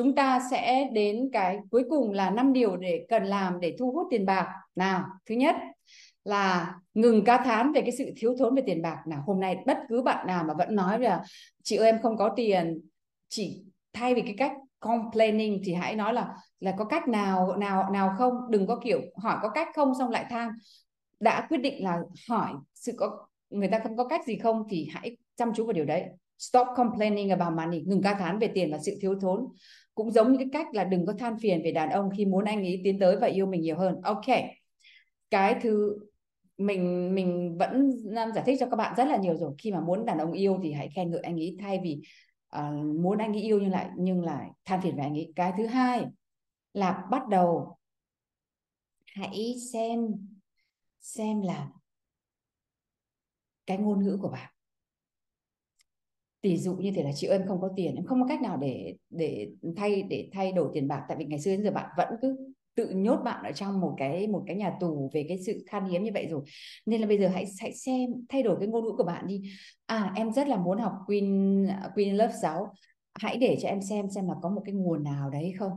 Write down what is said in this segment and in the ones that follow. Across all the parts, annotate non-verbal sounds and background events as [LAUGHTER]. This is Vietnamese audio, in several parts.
Chúng ta sẽ đến cái cuối cùng là năm điều để cần làm để thu hút tiền bạc. Nào, thứ nhất là ngừng ca thán về cái sự thiếu thốn về tiền bạc. Nào, hôm nay bất cứ bạn nào mà vẫn nói là, chị ơi, em không có tiền, chỉ thay vì cái cách complaining thì hãy nói là là có cách nào nào nào không? Đừng có kiểu hỏi có cách không xong lại than. Đã quyết định là hỏi sự có, người ta không có cách gì không thì hãy chăm chú vào điều đấy stop complaining about money ngừng ca thán về tiền và sự thiếu thốn. Cũng giống như cái cách là đừng có than phiền về đàn ông khi muốn anh ấy tiến tới và yêu mình nhiều hơn. Ok. Cái thứ mình mình vẫn giải thích cho các bạn rất là nhiều rồi. Khi mà muốn đàn ông yêu thì hãy khen ngợi anh ấy thay vì uh, muốn anh ấy yêu nhưng lại nhưng lại than phiền về anh ấy. Cái thứ hai là bắt đầu hãy xem xem là cái ngôn ngữ của bạn tỷ dụ như thế là chị ơi em không có tiền, em không có cách nào để để thay để thay đổi tiền bạc. Tại vì ngày xưa đến giờ bạn vẫn cứ tự nhốt bạn ở trong một cái một cái nhà tù về cái sự khan hiếm như vậy rồi. Nên là bây giờ hãy hãy xem, thay đổi cái ngôn ngữ của bạn đi. À em rất là muốn học Queen Queen lớp 6 hãy để cho em xem xem là có một cái nguồn nào đấy không.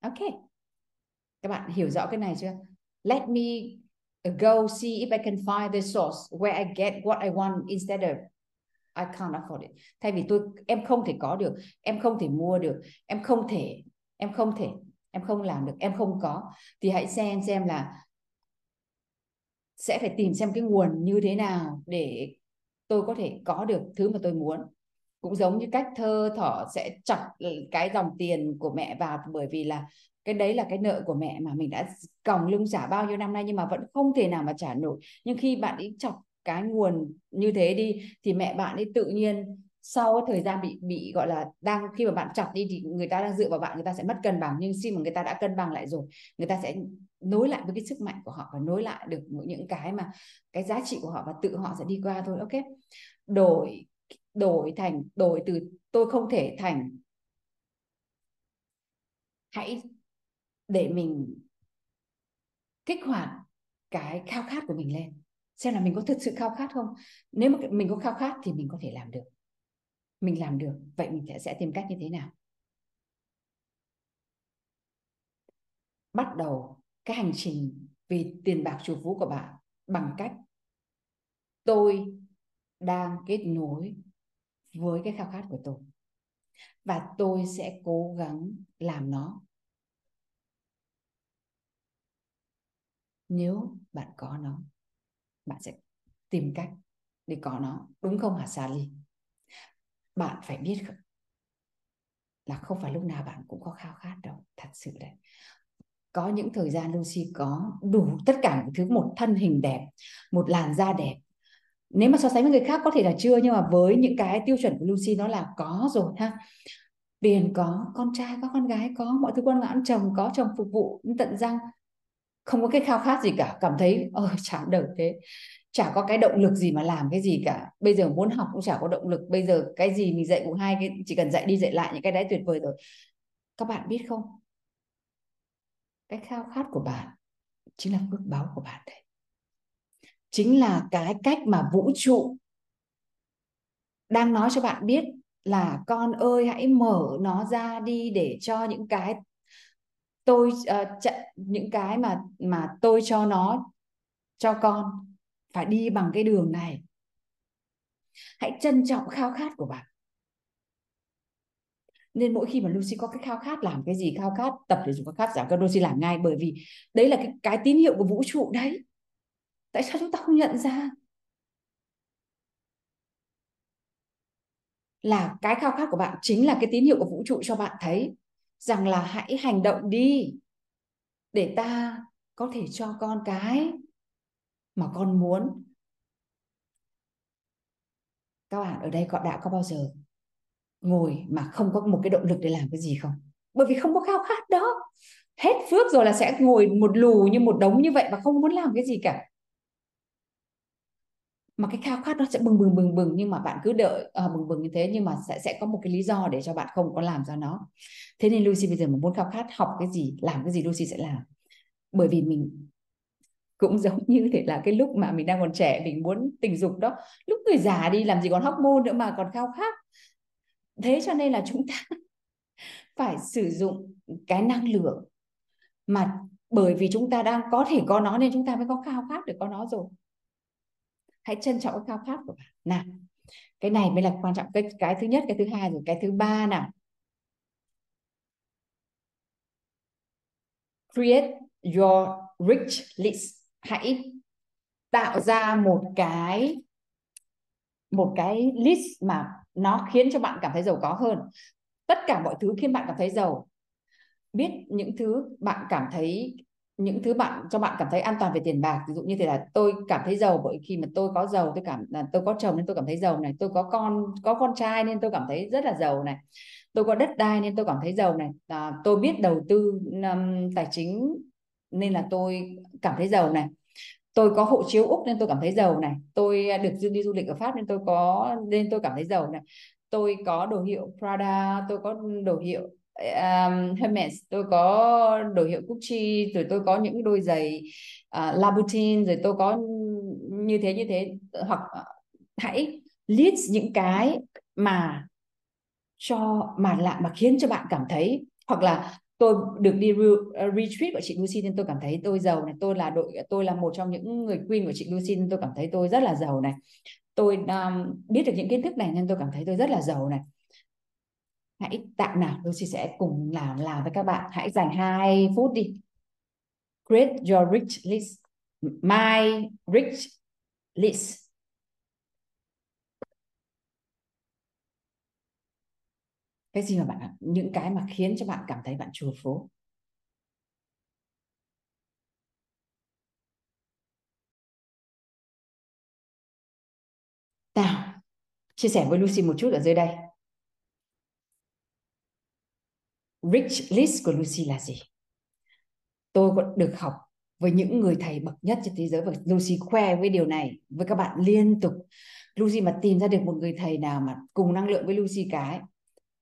Ok. Các bạn hiểu rõ cái này chưa? Let me go see if I can find the source where I get what I want instead of I can't afford it. Thay vì tôi em không thể có được, em không thể mua được, em không thể, em không thể, em không làm được, em không có thì hãy xem xem là sẽ phải tìm xem cái nguồn như thế nào để tôi có thể có được thứ mà tôi muốn cũng giống như cách thơ thỏ sẽ chọc cái dòng tiền của mẹ vào bởi vì là cái đấy là cái nợ của mẹ mà mình đã còng lưng trả bao nhiêu năm nay nhưng mà vẫn không thể nào mà trả nổi. Nhưng khi bạn ấy chọc cái nguồn như thế đi, thì mẹ bạn ấy tự nhiên sau cái thời gian bị bị gọi là đang, khi mà bạn chọc đi thì người ta đang dựa vào bạn, người ta sẽ mất cân bằng. Nhưng khi mà người ta đã cân bằng lại rồi, người ta sẽ nối lại với cái sức mạnh của họ và nối lại được những cái mà, cái giá trị của họ và tự họ sẽ đi qua thôi. Ok? Đổi đổi thành, đổi từ tôi không thể thành. Hãy để mình kích hoạt cái khao khát của mình lên. Xem là mình có thực sự khao khát không? Nếu mà mình có khao khát thì mình có thể làm được. Mình làm được vậy mình sẽ, sẽ tìm cách như thế nào? Bắt đầu cái hành trình vì tiền bạc chủ phú của bạn bằng cách tôi đang kết nối với cái khao khát của tôi và tôi sẽ cố gắng làm nó. Nếu bạn có nó, bạn sẽ tìm cách để có nó, đúng không hả, Sally? Bạn phải biết là không phải lúc nào bạn cũng có khao khát đâu, thật sự đấy. Có những thời gian Lucy có đủ tất cả những thứ, một thân hình đẹp, một làn da đẹp. Nếu mà so sánh với người khác có thể là chưa, nhưng mà với những cái tiêu chuẩn của Lucy nó là có rồi ha. Tiền có, con trai có, con gái có, mọi thứ quan ngãn chồng có, chồng phục vụ, tận răng không có cái khao khát gì cả, cảm thấy, ôi chán đời thế. Chả có cái động lực gì mà làm cái gì cả. Bây giờ muốn học cũng chả có động lực. Bây giờ cái gì mình dạy cũng hai cái, chỉ cần dạy đi dạy lại những cái đấy tuyệt vời rồi. Các bạn biết không? Cái khao khát của bạn chính là phước báo của bạn đấy. Chính là cái cách mà vũ trụ đang nói cho bạn biết là con ơi, hãy mở nó ra đi để cho những cái tôi uh, những cái mà mà tôi cho nó cho con phải đi bằng cái đường này. Hãy trân trọng khao khát của bạn. Nên mỗi khi mà Lucy có cái khao khát làm cái gì khao khát tập để dùng khao khát giảm cân Lucy làm ngay bởi vì đấy là cái cái tín hiệu của vũ trụ đấy. Tại sao chúng ta không nhận ra? Là cái khao khát của bạn chính là cái tín hiệu của vũ trụ cho bạn thấy rằng là hãy hành động đi, để ta có thể cho con cái mà con muốn. Các bạn, ở đây có đã có bao giờ ngồi mà không có một cái động lực để làm cái gì không? Bởi vì không có khao khát đó. Hết phước rồi là sẽ ngồi một lù như một đống như vậy và không muốn làm cái gì cả mà cái khao khát nó sẽ bừng bừng bừng bừng nhưng mà bạn cứ đợi à, bừng bừng như thế nhưng mà sẽ sẽ có một cái lý do để cho bạn không có làm ra nó. Thế nên Lucy bây giờ mà muốn khao khát học cái gì làm cái gì Lucy sẽ làm. Bởi vì mình cũng giống [LAUGHS] như thế là cái lúc mà mình đang còn trẻ mình muốn tình dục đó. Lúc người già đi làm gì còn hóc môn nữa mà còn khao khát. Thế cho nên là chúng ta [LAUGHS] phải sử dụng cái năng lượng mà bởi vì chúng ta đang có thể có nó nên chúng ta mới có khao khát được có nó rồi hãy trân trọng cái khao khát của bạn. Nào, cái này mới là quan trọng. Cái cái thứ nhất, cái thứ hai rồi. Cái thứ ba nào? Create your rich list. Hãy tạo ra một cái một cái list mà nó khiến cho bạn cảm thấy giàu có hơn. Tất cả mọi thứ khiến bạn cảm thấy giàu. Biết những thứ bạn cảm thấy những thứ bạn cho bạn cảm thấy an toàn về tiền bạc. Ví dụ như thế là tôi cảm thấy giàu bởi khi mà tôi có giàu tôi cảm là tôi có chồng nên tôi cảm thấy giàu này tôi có con có con trai nên tôi cảm thấy rất là giàu này tôi có đất đai nên tôi cảm thấy giàu này. À, tôi biết đầu tư um, tài chính nên là tôi cảm thấy giàu này. Tôi có hộ chiếu úc nên tôi cảm thấy giàu này. Tôi được đi du lịch ở pháp nên tôi có nên tôi cảm thấy giàu này. Tôi có đồ hiệu Prada tôi có đồ hiệu um, Hermes tôi có đồ hiệu Gucci rồi tôi có những đôi giày ờ, uh, Labutin rồi tôi có như thế như thế. Hoặc uh, hãy list những cái mà cho mà lạ mà khiến cho bạn cảm thấy. Hoặc là tôi được đi re, ờ, retreat của chị Lucy nên tôi cảm thấy tôi giàu này. Tôi là đội tôi là một trong những người queen của chị Lucy nên tôi cảm thấy tôi rất là giàu này. Tôi um, biết được những kiến thức này nên tôi cảm thấy tôi rất là giàu này hãy tạo nào Lucy sẽ cùng làm làm với các bạn. Hãy dành 2 phút đi. Create your rich list. My rich list. Cái gì mà bạn, những cái mà khiến cho bạn cảm thấy bạn chùa phố? Nào, chia sẻ với Lucy một chút ở dưới đây. Rich list của Lucy là gì? Tôi cũng được học với những người thầy bậc nhất trên thế giới và Lucy khoe với điều này với các bạn liên tục. Lucy mà tìm ra được một người thầy nào mà cùng năng lượng với Lucy cái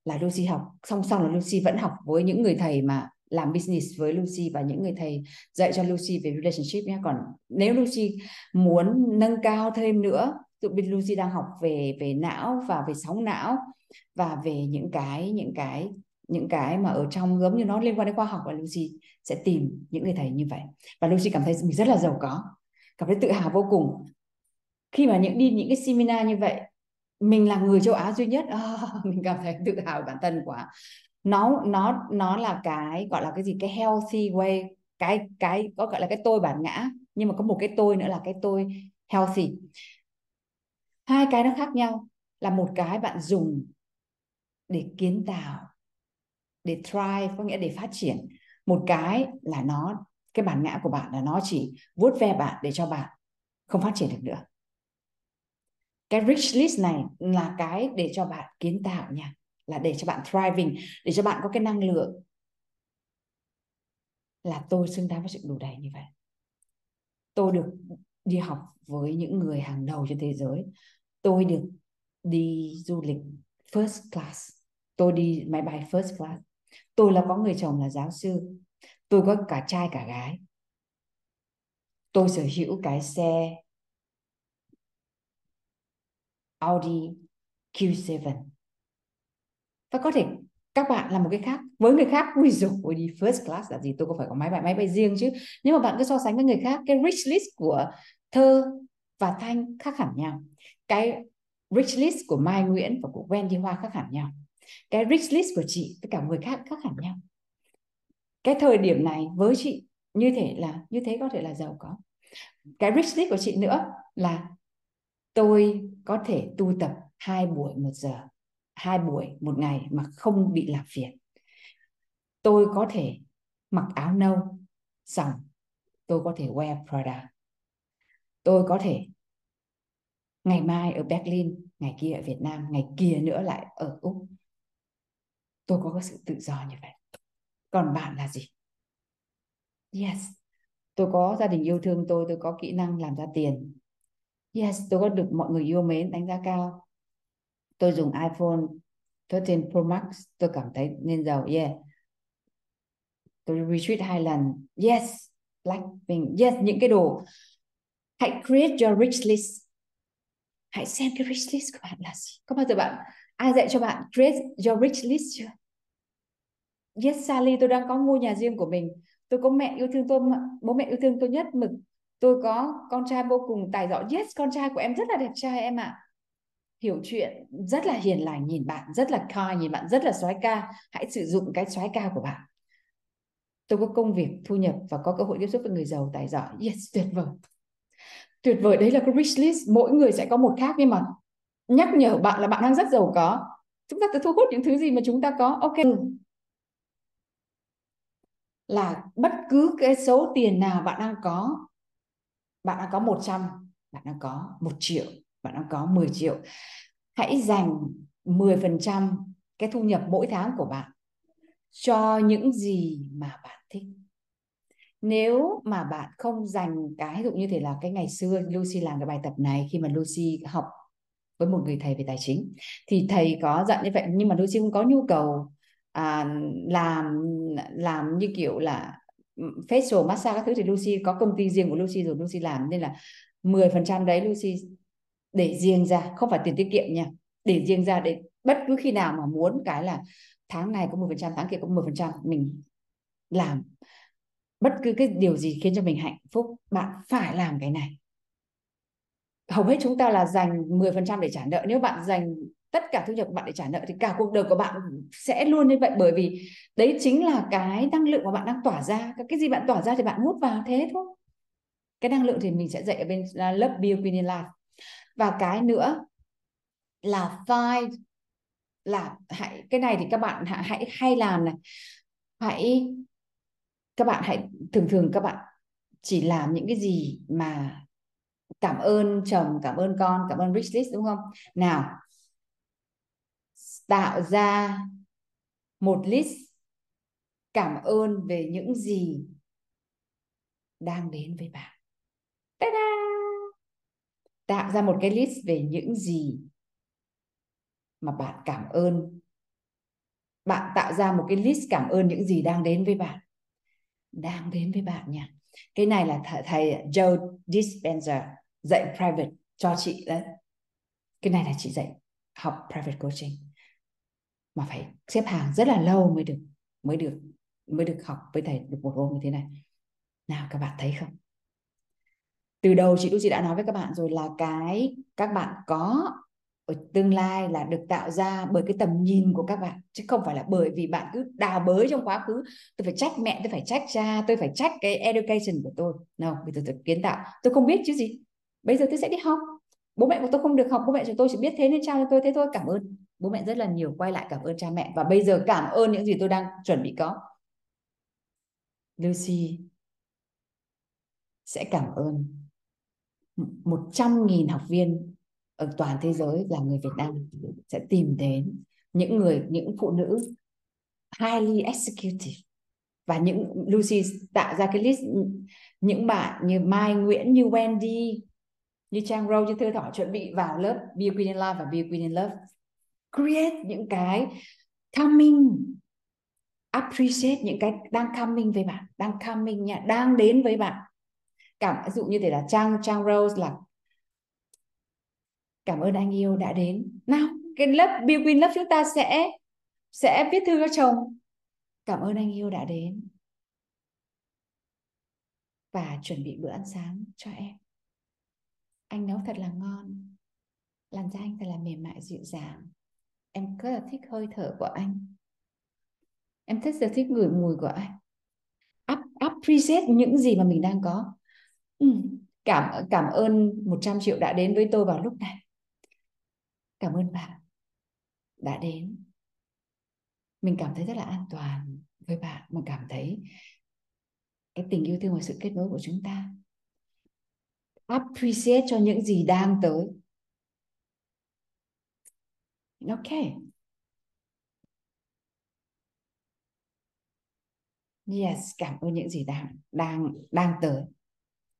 là Lucy học. Song song là Lucy vẫn học với những người thầy mà làm business với Lucy và những người thầy dạy cho Lucy về relationship nhé. Còn nếu Lucy muốn nâng cao thêm nữa dụ bên Lucy đang học về về não và về sóng não và về những cái những cái những cái mà ở trong giống như nó liên quan đến khoa học và Lucy sẽ tìm những người thầy như vậy. Và Lucy cảm thấy mình rất là giàu có cảm thấy tự hào vô cùng. Khi mà những đi những cái seminar như vậy mình là người châu Á duy nhất [LAUGHS] oh, mình cảm thấy tự hào bản thân quá. Nó nó nó là cái gọi là cái gì? Cái healthy way cái cái có gọi là cái tôi bản ngã nhưng mà có một cái tôi nữa là cái tôi healthy. Hai cái nó khác nhau là một cái bạn dùng để kiến tạo để thrive, có nghĩa để phát triển. Một cái là nó, cái bản ngã của bạn là nó chỉ vuốt ve bạn để cho bạn không phát triển được nữa. Cái rich list này là cái để cho bạn kiến tạo nha, là để cho bạn thriving, để cho bạn có cái năng lượng là tôi xứng đáng với sự đủ đầy như vậy. Tôi được đi học với những người hàng đầu trên thế giới. Tôi được đi du lịch first class. Tôi đi máy bay first class tôi là có người chồng là giáo sư. Tôi có cả trai, cả gái. Tôi sở hữu cái xe Audi Q7 và có thể các bạn làm một cái khác, với người khác ui dồi đi first class là gì, tôi có phải có máy bay máy bay riêng chứ. Nhưng mà bạn cứ so sánh với người khác, cái rich list của thơ và thanh khác hẳn nhau. Cái rich list của Mai Nguyễn và của Wendy Hoa khác hẳn nhau cái rich list của chị với cả người khác khác hẳn nhau. Cái thời điểm này với chị như thế là, như thế có thể là giàu có. Cái rich list của chị nữa là tôi có thể tu tập hai buổi một giờ, hai buổi một ngày mà không bị làm phiền. Tôi có thể mặc áo nâu, xong tôi có thể wear Prada. Tôi có thể ngày mai ở Berlin, ngày kia ở Việt Nam, ngày kia nữa lại ở Úc tôi có cái sự tự do như vậy. Còn bạn là gì? Yes. Tôi có gia đình yêu thương tôi tôi có kỹ năng làm ra tiền. Yes, tôi có được mọi người yêu mến, đánh giá cao. Tôi dùng iPhone 13 Pro Max, tôi cảm thấy nên giàu, yeah. Tôi retreat hai lần. Yes, Blackpink. Yes, những cái đồ. Hãy create your rich list. Hãy xem cái rich list của bạn là gì. Có bao giờ bạn ai dạy cho bạn create your rich list chưa? Yes, Sally, tôi đang có ngôi nhà riêng của mình. Tôi có mẹ yêu thương tôi bố mẹ yêu thương tôi nhất mực. Tôi có con trai vô cùng tài giỏi. Yes, con trai của em rất là đẹp trai em ạ. À. hiểu chuyện rất là hiền lành, nhìn bạn rất là kind, nhìn bạn rất là soái ca. Hãy sử dụng cái soái ca của bạn. Tôi có công việc, thu nhập và có cơ hội tiếp xúc với người giàu, tài giỏi. Yes, tuyệt vời. Tuyệt vời, đấy là cái rich list. Mỗi người sẽ có một khác nhưng mà nhắc nhở bạn là bạn đang rất giàu có. Chúng ta sẽ thu hút những thứ gì mà chúng ta có? Ok. Là bất cứ cái số tiền nào bạn đang có bạn đang có 100 bạn đang có một triệu bạn đang có 10 triệu. Hãy dành 10% cái thu nhập mỗi tháng của bạn cho những gì mà bạn thích. Nếu mà bạn không dành cái ví dụ như thế là cái ngày xưa Lucy làm cái bài tập này khi mà Lucy học với một người thầy về tài chính. Thì thầy có dặn như vậy nhưng mà Lucy không có nhu cầu à, làm làm như kiểu là facial massage các thứ thì Lucy có công ty riêng của Lucy rồi Lucy làm. Nên là 10% đấy Lucy để riêng ra không phải tiền tiết kiệm nha. Để riêng ra để bất cứ khi nào mà muốn cái là tháng này có 10% tháng kia có 10% mình làm. Bất cứ cái điều gì khiến cho mình hạnh phúc bạn phải làm cái này hầu hết chúng ta là dành 10% để trả nợ. Nếu bạn dành tất cả thu nhập của bạn để trả nợ thì cả cuộc đời của bạn sẽ luôn như vậy, bởi vì đấy chính là cái năng lượng mà bạn đang tỏa ra. Cái gì bạn tỏa ra thì bạn hút vào thế thôi. Cái năng lượng thì mình sẽ dạy ở bên à, lớp Bio Queen Life. Và cái nữa là find là hãy, cái này thì các bạn hãy, hay làm này. Hãy, các bạn hãy, thường thường các bạn chỉ làm những cái gì mà cảm ơn chồng, cảm ơn con, cảm ơn rich list, đúng không? Nào, tạo ra một list cảm ơn về những gì đang đến với bạn. Ta-da! tạo ra một cái list về những gì mà bạn cảm ơn. Bạn tạo ra một cái list cảm ơn những gì đang đến với bạn. Đang đến với bạn nha. Cái này là thầy Joe Dispenza dạy private cho chị đấy. Cái này là chị dạy học private coaching. Mà phải xếp hàng rất là lâu mới được mới được mới được học với thầy được một hôm như thế này. Nào, các bạn thấy không? Từ đầu chị Lucy đã nói với các bạn rồi là cái các bạn có ở tương lai là được tạo ra bởi cái tầm nhìn của các bạn, chứ không phải là bởi vì bạn cứ đào bới trong quá khứ. Tôi phải trách mẹ, tôi phải trách cha, tôi phải trách cái education của tôi. No bây giờ tôi kiến tạo. Tôi không biết chứ gì bây giờ tôi sẽ đi học. Bố mẹ của tôi không được học, bố mẹ của tôi chỉ biết thế nên trao cho tôi, thế thôi, cảm ơn. Bố mẹ rất là nhiều, quay lại cảm ơn cha mẹ. Và bây giờ cảm ơn những gì tôi đang chuẩn bị có. Lucy sẽ cảm ơn một trăm nghìn học viên ở toàn thế giới là người Việt Nam sẽ tìm đến những người, những phụ nữ highly executive. Và những, Lucy tạo ra cái list, những bạn như Mai Nguyễn, như Wendy như Trang Rose, như Thư Thỏ chuẩn bị vào lớp Be Queen in Love và Be Queen in Love. Create những cái coming. Appreciate những cái đang coming với bạn, đang coming nha, đang đến với bạn. Cảm, ví dụ như thế là Trang Trang Rose là cảm ơn anh yêu đã đến. Nào, cái lớp Be Queen Love chúng ta sẽ sẽ viết thư cho chồng. Cảm ơn anh yêu đã đến. Và chuẩn bị bữa ăn sáng cho em anh nấu thật là ngon làn da anh thật là mềm mại dịu dàng. Em rất là thích hơi thở của anh. Em thích rất thích ngửi mùi của anh. Up, appreciate những gì mà mình đang có. Ừ. cảm cảm ơn 100 triệu đã đến với tôi vào lúc này. Cảm ơn bạn đã đến. Mình cảm thấy rất là an toàn với bạn. Mình cảm thấy cái tình yêu thương và sự kết nối của chúng ta appreciate cho những gì đang tới. Ok. Yes, cảm ơn những gì đang đang đang tới.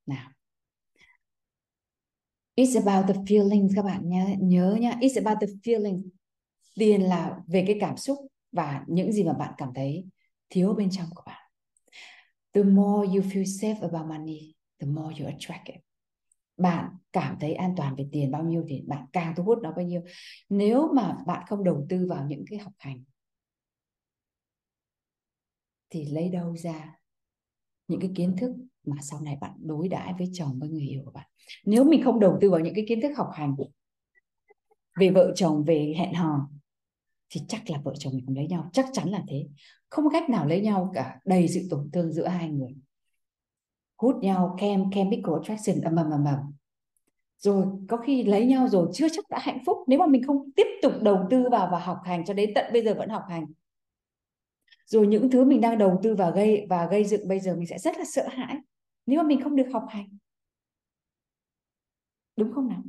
Nào. It's about the feelings, các bạn nhớ nhớ nhá. It's about the feelings. Tiền là về cái cảm xúc và những gì mà bạn cảm thấy thiếu bên trong của bạn. The more you feel safe about money, the more you attract it bạn cảm thấy an toàn về tiền bao nhiêu thì bạn càng thu hút nó bao nhiêu. Nếu mà bạn không đầu tư vào những cái học hành thì lấy đâu ra những cái kiến thức mà sau này bạn đối đãi với chồng, với người yêu của bạn. Nếu mình không đầu tư vào những cái kiến thức học hành về vợ chồng, về hẹn hò thì chắc là vợ chồng mình không lấy nhau. Chắc chắn là thế. Không có cách nào lấy nhau cả. Đầy sự tổn thương giữa hai người hút nhau, kem chemical attraction, ầm ầm ầm ầm. Rồi, có khi lấy nhau rồi, chưa chắc đã hạnh phúc. Nếu mà mình không tiếp tục đầu tư vào và học hành, cho đến tận bây giờ vẫn học hành. Rồi những thứ mình đang đầu tư vào gây, và gây dựng bây giờ mình sẽ rất là sợ hãi. Nếu mà mình không được học hành. Đúng không nào?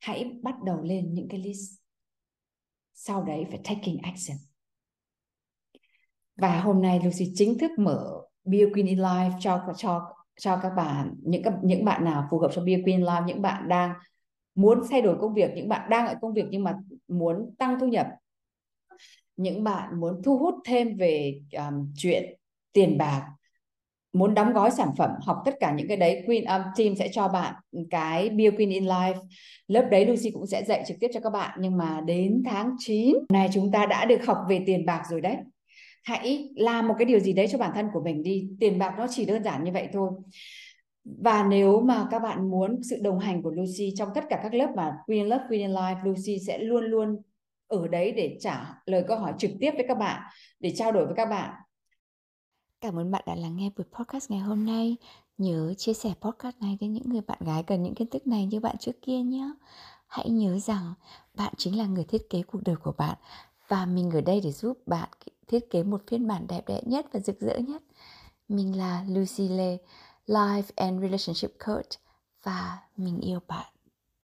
Hãy bắt đầu lên những cái list. Sau đấy phải taking action. Và hôm nay Lucy chính thức mở Beer Queen in Life cho cho cho các bạn những các những bạn nào phù hợp cho Be Queen Life những bạn đang muốn thay đổi công việc những bạn đang ở công việc nhưng mà muốn tăng thu nhập những bạn muốn thu hút thêm về um, chuyện tiền bạc muốn đóng gói sản phẩm học tất cả những cái đấy Queen um, Team sẽ cho bạn cái Be Queen in Life. Lớp đấy Lucy cũng sẽ dạy trực tiếp cho các bạn nhưng mà đến tháng 9 này chúng ta đã được học về tiền bạc rồi đấy hãy làm một cái điều gì đấy cho bản thân của mình đi tiền bạc nó chỉ đơn giản như vậy thôi và nếu mà các bạn muốn sự đồng hành của Lucy trong tất cả các lớp mà Queen Love, Queen Life, Lucy sẽ luôn luôn ở đấy để trả lời câu hỏi trực tiếp với các bạn, để trao đổi với các bạn Cảm ơn bạn đã lắng nghe buổi podcast ngày hôm nay. Nhớ chia sẻ podcast này đến những người bạn gái cần những kiến thức này như bạn trước kia nhé. Hãy nhớ rằng bạn chính là người thiết kế cuộc đời của bạn và mình ở đây để giúp bạn thiết kế một phiên bản đẹp đẽ nhất và rực rỡ nhất. Mình là Lucy Lê, Life and Relationship Coach và mình yêu bạn.